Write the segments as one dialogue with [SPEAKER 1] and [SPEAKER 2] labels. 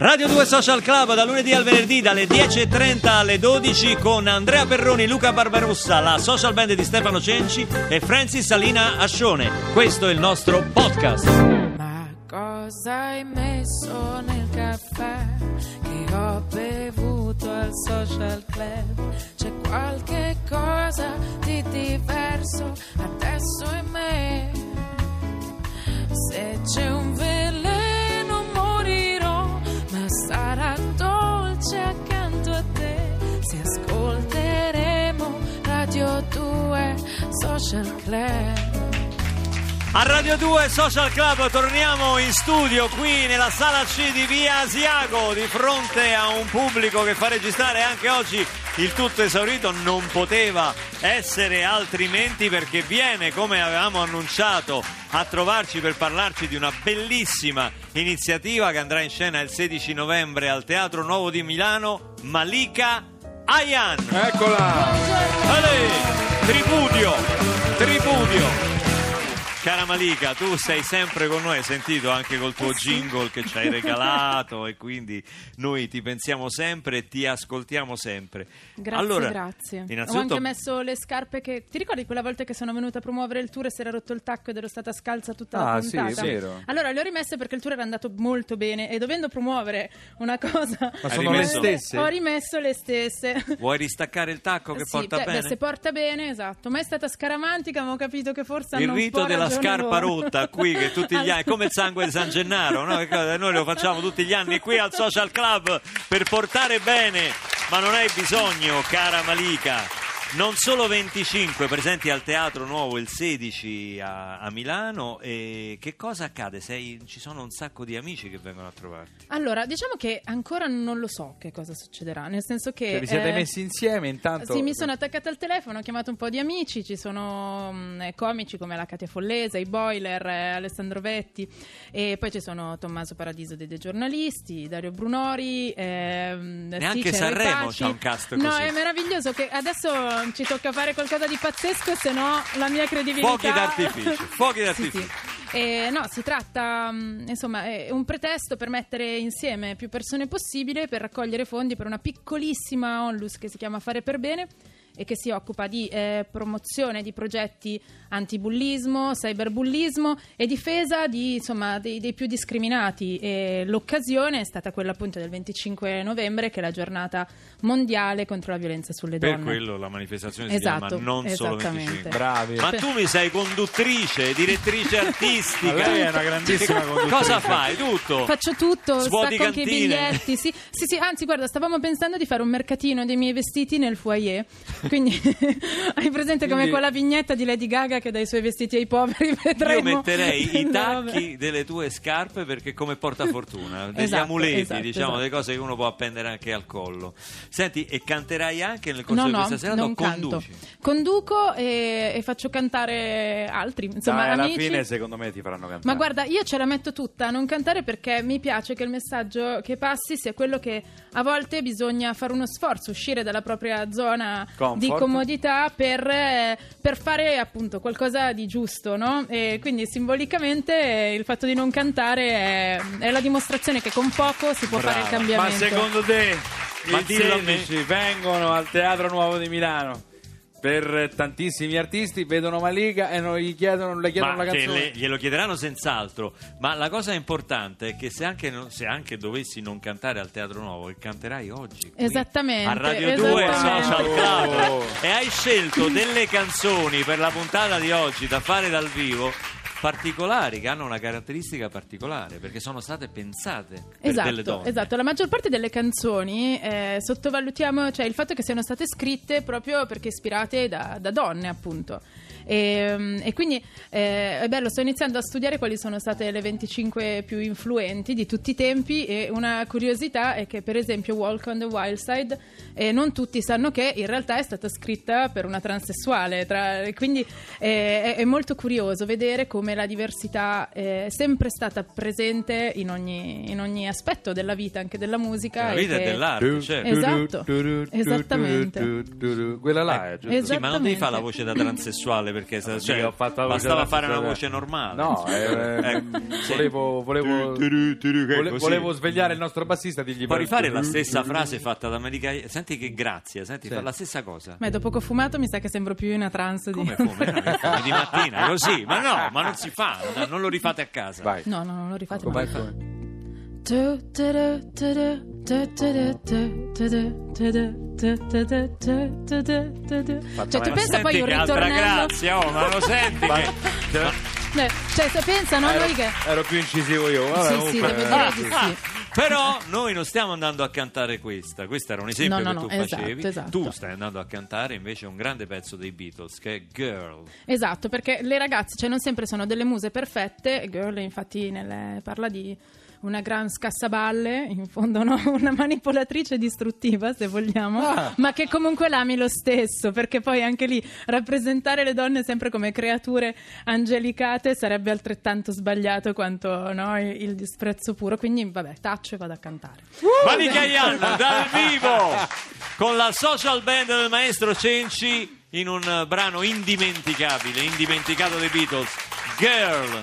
[SPEAKER 1] Radio 2 Social Club da lunedì al venerdì dalle 10.30 alle 12 con Andrea Perroni, Luca Barbarossa, la social band di Stefano Cenci e Francis Salina Ascione. Questo è il nostro podcast.
[SPEAKER 2] Ma cosa hai messo nel caffè che ho bevuto al social club? C'è qualche cosa di diverso adesso in me. Social Club.
[SPEAKER 1] A Radio 2 Social Club torniamo in studio qui nella sala C di Via Asiago di fronte a un pubblico che fa registrare anche oggi il tutto esaurito non poteva essere altrimenti perché viene come avevamo annunciato a trovarci per parlarci di una bellissima iniziativa che andrà in scena il 16 novembre al Teatro Nuovo di Milano Malika Ayan
[SPEAKER 3] Eccola!
[SPEAKER 1] Ale, tripudio, tripudio. Cara Malika, tu sei sempre con noi, hai sentito anche col tuo jingle che ci hai regalato e quindi noi ti pensiamo sempre e ti ascoltiamo sempre.
[SPEAKER 4] Grazie,
[SPEAKER 1] allora,
[SPEAKER 4] grazie. Ho
[SPEAKER 1] Innanzitutto,
[SPEAKER 4] anche messo le scarpe che... Ti ricordi quella volta che sono venuta a promuovere il tour e si era rotto il tacco ed ero stata scalza tutta la
[SPEAKER 3] Ah, sì,
[SPEAKER 4] puntata?
[SPEAKER 3] è vero.
[SPEAKER 4] Allora le ho rimesse perché il tour era andato molto bene e dovendo promuovere una cosa...
[SPEAKER 3] Ma sono
[SPEAKER 1] rimesso?
[SPEAKER 3] le stesse?
[SPEAKER 4] Ho rimesso le stesse.
[SPEAKER 1] vuoi ristaccare il tacco che
[SPEAKER 4] Sì,
[SPEAKER 1] porta
[SPEAKER 4] beh,
[SPEAKER 1] bene?
[SPEAKER 4] beh, se porta bene, esatto. Ma è stata scaramantica, avevo capito che forse
[SPEAKER 1] il
[SPEAKER 4] hanno un po'
[SPEAKER 1] della scarpa rotta qui che tutti gli anni, come il sangue di San Gennaro, no? Noi lo facciamo tutti gli anni qui al Social Club per portare bene, ma non hai bisogno, cara Malika. Non solo 25 presenti al Teatro Nuovo il 16 a, a Milano, e che cosa accade? Sei- ci sono un sacco di amici che vengono a trovarti.
[SPEAKER 4] Allora, diciamo che ancora non lo so che cosa succederà, nel senso che...
[SPEAKER 3] Cioè, vi siete
[SPEAKER 4] eh,
[SPEAKER 3] messi insieme intanto?
[SPEAKER 4] Sì, mi sono attaccata al telefono, ho chiamato un po' di amici, ci sono mm, eh, comici come la Katia Follese, i Boiler, eh, Alessandro Vetti e poi ci sono Tommaso Paradiso dei, dei giornalisti, Dario Brunori, ehm,
[SPEAKER 1] Neanche
[SPEAKER 4] Cicero
[SPEAKER 1] Sanremo c'ha un cast
[SPEAKER 4] No,
[SPEAKER 1] così.
[SPEAKER 4] è meraviglioso che adesso ci tocca fare qualcosa di pazzesco, se no la mia credibilità...
[SPEAKER 1] Fuochi d'artificio, fuochi
[SPEAKER 4] Sì,
[SPEAKER 1] d'artificio.
[SPEAKER 4] sì. Eh, no, si tratta, mm, insomma, è un pretesto per mettere insieme più persone possibile per raccogliere fondi per una piccolissima onlus che si chiama Fare per Bene e che si occupa di eh, promozione di progetti antibullismo, cyberbullismo e difesa di, insomma, dei, dei più discriminati. E l'occasione è stata quella appunto del 25 novembre, che è la giornata mondiale contro la violenza sulle
[SPEAKER 1] Per
[SPEAKER 4] donne.
[SPEAKER 1] quello la manifestazione
[SPEAKER 4] Esatto,
[SPEAKER 1] si chiama Non solo
[SPEAKER 4] esattamente.
[SPEAKER 1] 25.
[SPEAKER 3] Bravi.
[SPEAKER 1] Ma tu mi sei conduttrice, direttrice artistica.
[SPEAKER 3] Ma lei è una grandissima conduttrice.
[SPEAKER 1] Cosa fai? Tutto?
[SPEAKER 4] Faccio tutto,
[SPEAKER 1] Svuoti
[SPEAKER 4] stacco anche i
[SPEAKER 1] cantine.
[SPEAKER 4] biglietti. Sì, sì, sì, anzi, guarda, stavamo pensando di fare un mercatino dei miei vestiti nel foyer. Quindi hai presente come
[SPEAKER 3] Quindi-
[SPEAKER 4] quella vignetta di Lady Gaga che dà i suoi vestiti ai poveri?
[SPEAKER 1] Io
[SPEAKER 4] Vedremo.
[SPEAKER 1] metterei i
[SPEAKER 4] No,
[SPEAKER 1] tacchi delle tue scarpe perché come portafortuna, degli
[SPEAKER 4] Esatto,
[SPEAKER 1] amuleti,
[SPEAKER 4] esatto,
[SPEAKER 1] diciamo,
[SPEAKER 4] esatto.
[SPEAKER 1] delle cose che uno può appendere anche al collo. Senti, e canterai anche nel corso
[SPEAKER 4] No,
[SPEAKER 1] di
[SPEAKER 4] no,
[SPEAKER 1] questa serata
[SPEAKER 4] non
[SPEAKER 1] o
[SPEAKER 4] canto.
[SPEAKER 1] conduci?
[SPEAKER 4] Conduco e, e faccio cantare altri. Insomma,
[SPEAKER 3] Dai, alla
[SPEAKER 4] amici.
[SPEAKER 3] fine secondo me ti faranno cantare.
[SPEAKER 4] Ma guarda, io ce la metto tutta a non cantare perché mi piace che il messaggio che passi sia quello che a volte bisogna fare uno sforzo, uscire dalla propria zona
[SPEAKER 3] Comfort.
[SPEAKER 4] Di comodità per, eh, per fare appunto qualcosa di giusto, no? E quindi simbolicamente il fatto di non cantare è, è la dimostrazione che con poco si può fare il
[SPEAKER 3] Ma
[SPEAKER 4] cambiamento.
[SPEAKER 3] secondo te
[SPEAKER 1] Ma dillo a me.
[SPEAKER 3] 16 vengono al Teatro Nuovo di Milano per tantissimi artisti, vedono Malika e non gli chiedono, le chiedono
[SPEAKER 1] Ma
[SPEAKER 3] la
[SPEAKER 1] che
[SPEAKER 3] canzone.
[SPEAKER 1] le- glielo chiederanno senz'altro. Ma la cosa importante è che se anche, non- se anche dovessi non cantare al Teatro Nuovo, che canterai oggi. qui,
[SPEAKER 4] Esattamente,
[SPEAKER 1] A Radio 2
[SPEAKER 4] esattamente.
[SPEAKER 1] Social Club.
[SPEAKER 3] Oh.
[SPEAKER 1] E hai scelto delle canzoni per la puntata di oggi da fare dal vivo particolari che hanno una caratteristica particolare perché sono state pensate per delle
[SPEAKER 4] Esatto,
[SPEAKER 1] donne.
[SPEAKER 4] esatto, la maggior parte delle canzoni eh, sottovalutiamo cioè, il fatto che siano state scritte proprio perché ispirate da, da donne, appunto. E, e quindi eh, è bello, sto iniziando a studiare quali sono state le 25 più influenti di tutti i tempi e una curiosità è che per esempio Walk on the Wild Side eh, non tutti sanno che in realtà è stata scritta per una transessuale, tra- quindi eh, è, è molto curioso vedere come la diversità eh, è sempre stata presente in ogni, in ogni aspetto della vita, anche della musica.
[SPEAKER 1] La
[SPEAKER 4] e
[SPEAKER 1] vita
[SPEAKER 4] che-
[SPEAKER 1] è dell'arte, certo.
[SPEAKER 4] Esatto, esattamente.
[SPEAKER 3] Quella là è giusto?
[SPEAKER 4] Esatto.
[SPEAKER 1] Sì, ma non devi fare la voce da transessuale perché
[SPEAKER 3] No,
[SPEAKER 1] cioè,
[SPEAKER 3] io ho fatto la voce
[SPEAKER 1] bastava fare una
[SPEAKER 3] da-
[SPEAKER 1] voce normale.
[SPEAKER 3] No, eh,
[SPEAKER 1] sì.
[SPEAKER 3] volevo, volevo, svegliare il nostro bassista e dirgli
[SPEAKER 1] Puoi rifare la
[SPEAKER 3] turu,
[SPEAKER 1] stessa
[SPEAKER 3] turu.
[SPEAKER 1] frase fatta da Malika Senti che grazia, senti,
[SPEAKER 3] Sì.
[SPEAKER 1] fa la stessa cosa.
[SPEAKER 4] Ma dopo che ho fumato mi sa che sembro più in una trance di...
[SPEAKER 1] Come fumi di mattina, così. Ma no, ma non si fa, non lo rifate a casa.
[SPEAKER 3] Vai.
[SPEAKER 4] No, no, non lo rifate
[SPEAKER 3] Come- come-
[SPEAKER 4] tu, tu, cioè, tu pensa poi un ritornello.
[SPEAKER 1] Grazia, oh, ma lo senti? ma...
[SPEAKER 3] Cioè,
[SPEAKER 4] se pensa, no,
[SPEAKER 3] ero,
[SPEAKER 4] noi che...
[SPEAKER 3] Ero più incisivo io. Vabbè,
[SPEAKER 4] sì, sì, devo dire di
[SPEAKER 1] ah,
[SPEAKER 4] sì.
[SPEAKER 1] Però noi non stiamo andando a cantare questa, questo era un esempio
[SPEAKER 4] No, no,
[SPEAKER 1] che tu
[SPEAKER 4] esatto,
[SPEAKER 1] facevi.
[SPEAKER 4] esatto.
[SPEAKER 1] Tu stai andando a cantare invece un grande pezzo dei Beatles che è Girl.
[SPEAKER 4] Esatto, perché le ragazze, cioè, non sempre sono delle muse perfette. Girl, infatti, nelle- parla di una gran scassaballe, in fondo no? una manipolatrice distruttiva, se vogliamo,
[SPEAKER 3] Ah.
[SPEAKER 4] ma che comunque l'ami lo stesso, perché poi anche lì rappresentare le donne sempre come creature angelicate sarebbe altrettanto sbagliato quanto no, il, il disprezzo puro. Quindi, vabbè, taccio e vado a cantare.
[SPEAKER 1] Malika Yan dal vivo con la social band del maestro Cenci in un brano indimenticabile, indimenticato dei Beatles, Girl.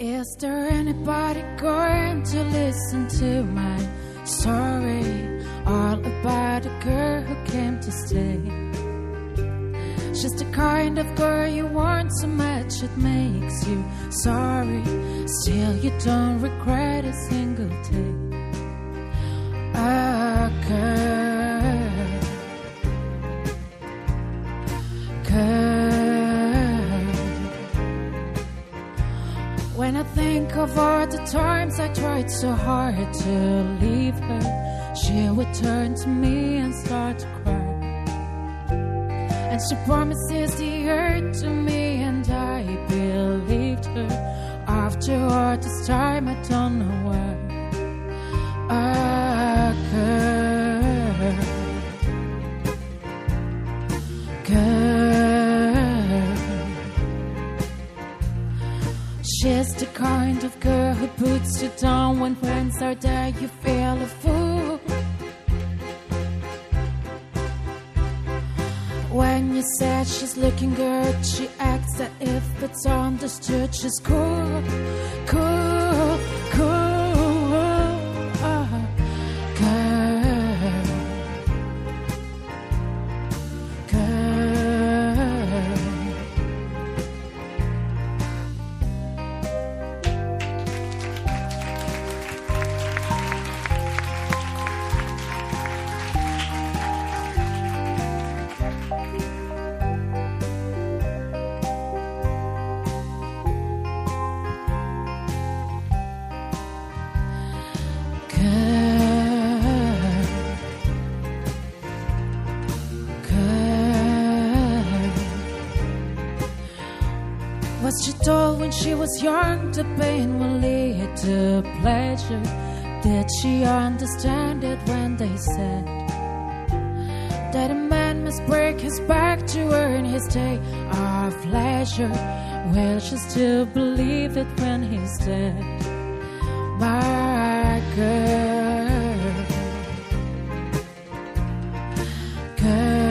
[SPEAKER 2] Is there anybody going to listen to my story? All about a girl who came to stay. She's the kind of girl you want so much it makes you sorry. Still, you don't regret a single day. A girl, girl. When I think of all the times I tried so hard to leave her, she would turn to me and start to. And she promises the earth to me, and I believed her. After all this time, I don't know why. Girl. She's the kind of girl who puts you down when friends are there, you feel a fool. You said she's looking good, she acts as if it's understood. She's cool, cool, she was young the pain will lead to pleasure? Did she understand it when they said that a man must break his back to earn his day of leisure? Will she still believe it when he's dead? My girl, girl,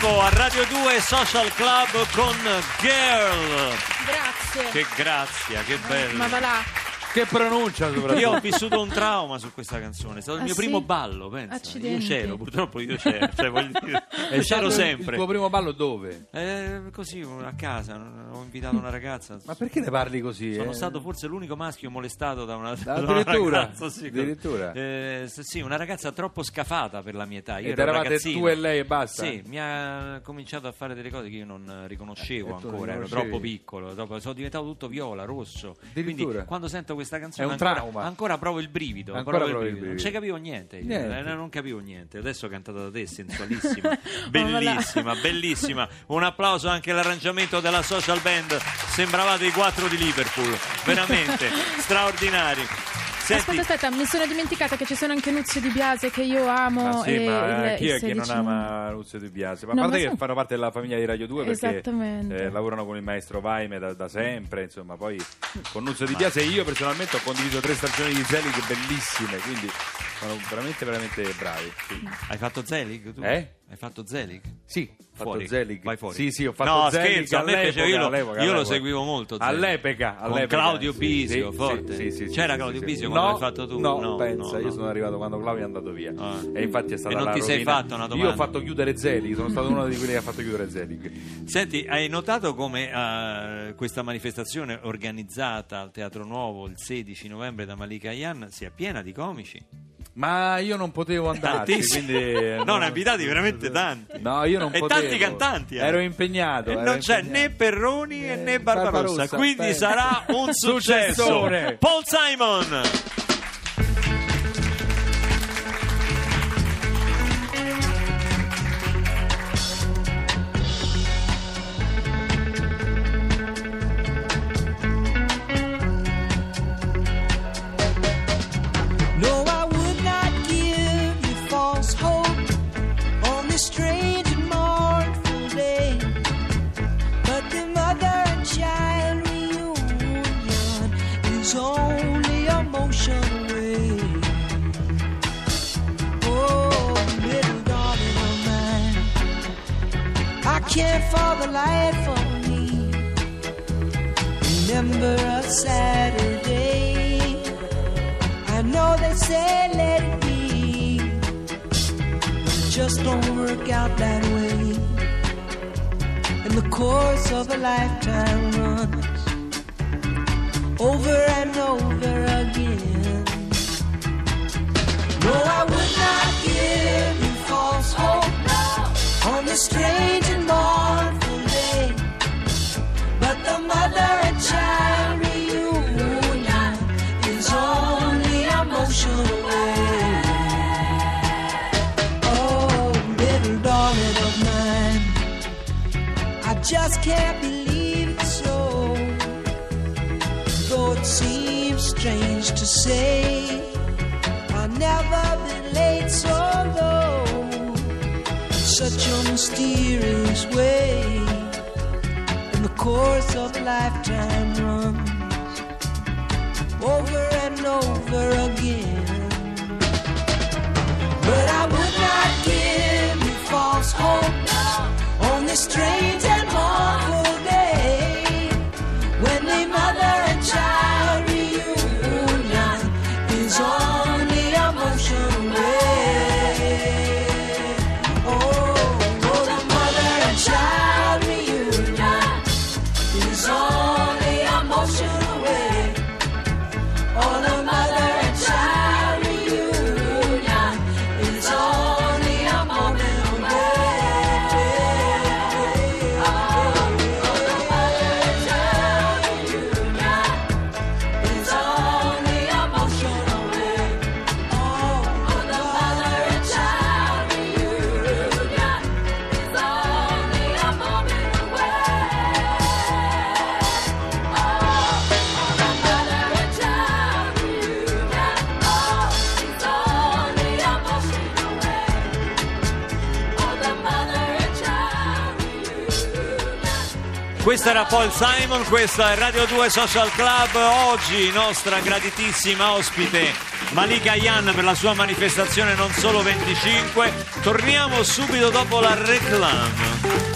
[SPEAKER 1] vivo a Radio 2 Social Club con Girl.
[SPEAKER 4] Grazie.
[SPEAKER 1] Che grazia, che bello.
[SPEAKER 4] Ma va là.
[SPEAKER 3] Che pronuncia soprattutto.
[SPEAKER 1] Io ho vissuto un trauma su questa canzone, è stato il
[SPEAKER 4] Ah,
[SPEAKER 1] mio
[SPEAKER 4] sì?
[SPEAKER 1] primo ballo, pensa.
[SPEAKER 4] Accidenti.
[SPEAKER 1] Io c'ero, purtroppo io c'ero, cioè, voglio dire,
[SPEAKER 3] stato
[SPEAKER 1] c'ero sempre.
[SPEAKER 3] Il tuo primo ballo dove?
[SPEAKER 1] Eh, così a casa, ho invitato una ragazza.
[SPEAKER 3] Ma perché ne parli così?
[SPEAKER 1] Sono
[SPEAKER 3] eh?
[SPEAKER 1] stato forse l'unico maschio molestato da una, da una
[SPEAKER 3] Addirittura?
[SPEAKER 1] ragazza. Sì,
[SPEAKER 3] Addirittura?
[SPEAKER 1] Eh, sì, una ragazza troppo scafata per la mia età. Io
[SPEAKER 3] Ed eravate
[SPEAKER 1] ragazzino.
[SPEAKER 3] tu e lei e basta?
[SPEAKER 1] Sì, mi ha cominciato a fare delle cose che io non riconoscevo
[SPEAKER 3] Eh, e
[SPEAKER 1] ancora, ero troppo piccolo, troppo- sono diventato tutto viola, rosso. Quindi
[SPEAKER 3] Addirittura?
[SPEAKER 1] quando sento questa canzone
[SPEAKER 3] È un
[SPEAKER 1] ancora,
[SPEAKER 3] trauma.
[SPEAKER 1] ancora provo il brivido.
[SPEAKER 3] Ancora
[SPEAKER 1] provo
[SPEAKER 3] provi il
[SPEAKER 1] Non
[SPEAKER 3] brivido.
[SPEAKER 1] ci capivo niente,
[SPEAKER 3] Niente.
[SPEAKER 1] eh, non capivo niente. Adesso ho cantato da te, sensualissima, bellissima, bellissima. Un applauso anche all'arrangiamento della social band. Sembravate i quattro di Liverpool, veramente straordinari. Senti,
[SPEAKER 4] Aspetta, aspetta, mi sono dimenticata che ci sono anche Nuzio Di Biase che io amo.
[SPEAKER 3] Ma sì,
[SPEAKER 4] e
[SPEAKER 3] ma
[SPEAKER 4] il-
[SPEAKER 3] chi è che non
[SPEAKER 4] 16
[SPEAKER 3] ama Luzio Di Biase? Ma
[SPEAKER 4] No,
[SPEAKER 3] a parte
[SPEAKER 4] ma
[SPEAKER 3] che
[SPEAKER 4] sono-
[SPEAKER 3] fanno parte della famiglia di Radio 2 perché eh, lavorano con il maestro Vaime da, da sempre, insomma, poi con Nuzio Di Biase io personalmente ho condiviso tre stagioni di Zelig bellissime, quindi sono veramente veramente bravi. Sì,
[SPEAKER 1] hai fatto Zelig tu?
[SPEAKER 3] Eh?
[SPEAKER 1] Hai fatto Zelig?
[SPEAKER 3] Sì, ho fatto
[SPEAKER 1] Fuori.
[SPEAKER 3] Zelig.
[SPEAKER 1] Vai fuori.
[SPEAKER 3] Sì, sì, ho fatto
[SPEAKER 1] No,
[SPEAKER 3] Zelig
[SPEAKER 1] scherzo, a me piaceva, io lo-
[SPEAKER 3] all'epoca,
[SPEAKER 1] io lo seguivo molto, Zelig.
[SPEAKER 3] All'epoca,
[SPEAKER 1] Con
[SPEAKER 3] all'epoca.
[SPEAKER 1] Claudio
[SPEAKER 3] sì,
[SPEAKER 1] Bisio,
[SPEAKER 3] sì,
[SPEAKER 1] forte.
[SPEAKER 3] sì, sì,
[SPEAKER 1] C'era Claudio Bisio
[SPEAKER 3] sì.
[SPEAKER 1] quando
[SPEAKER 3] No,
[SPEAKER 1] l'hai fatto tu?
[SPEAKER 3] No,
[SPEAKER 1] No,
[SPEAKER 3] pensa,
[SPEAKER 1] no,
[SPEAKER 3] io
[SPEAKER 1] no.
[SPEAKER 3] sono arrivato quando Claudio è andato via.
[SPEAKER 1] Ah.
[SPEAKER 3] E infatti è stata
[SPEAKER 1] E non ti sei
[SPEAKER 3] rovina.
[SPEAKER 1] fatto una domanda?
[SPEAKER 3] Io ho fatto chiudere Zelig, sono stato uno di quelli che ha fatto chiudere Zelig.
[SPEAKER 1] Senti, hai notato come eh, questa manifestazione organizzata al Teatro Nuovo il 16 novembre da Malika Ayan sia piena di comici?
[SPEAKER 3] Ma io non potevo andarci,
[SPEAKER 1] Tantissimi.
[SPEAKER 3] quindi... eh,
[SPEAKER 1] No, ne abitati veramente tanti.
[SPEAKER 3] No, io non
[SPEAKER 1] e
[SPEAKER 3] potevo.
[SPEAKER 1] tanti cantanti. eh.
[SPEAKER 3] Ero impegnato.
[SPEAKER 1] E
[SPEAKER 3] ero
[SPEAKER 1] non c'è
[SPEAKER 3] impegnato.
[SPEAKER 1] né Perroni
[SPEAKER 3] Eh,
[SPEAKER 1] né Barbarossa,
[SPEAKER 3] Barbarossa,
[SPEAKER 1] quindi sarà un successo.
[SPEAKER 3] Successore.
[SPEAKER 1] Paul Simon.
[SPEAKER 5] Can't for the life of me remember a Saturday. I know they say let it be, it just don't work out that way. And the course of a lifetime runs over and over again. No, I would not give you false hope on this strange just can't believe it's so. Though it seems strange to say, I've never been late so low. In such a mysterious way and the course of lifetime runs over and over again. But I would not give you false hope
[SPEAKER 1] Questa era Paul Simon, questa è Radio 2 Social Club. Oggi nostra graditissima ospite Malika Yan per la sua manifestazione Non Solo 25. Torniamo subito dopo la reclame.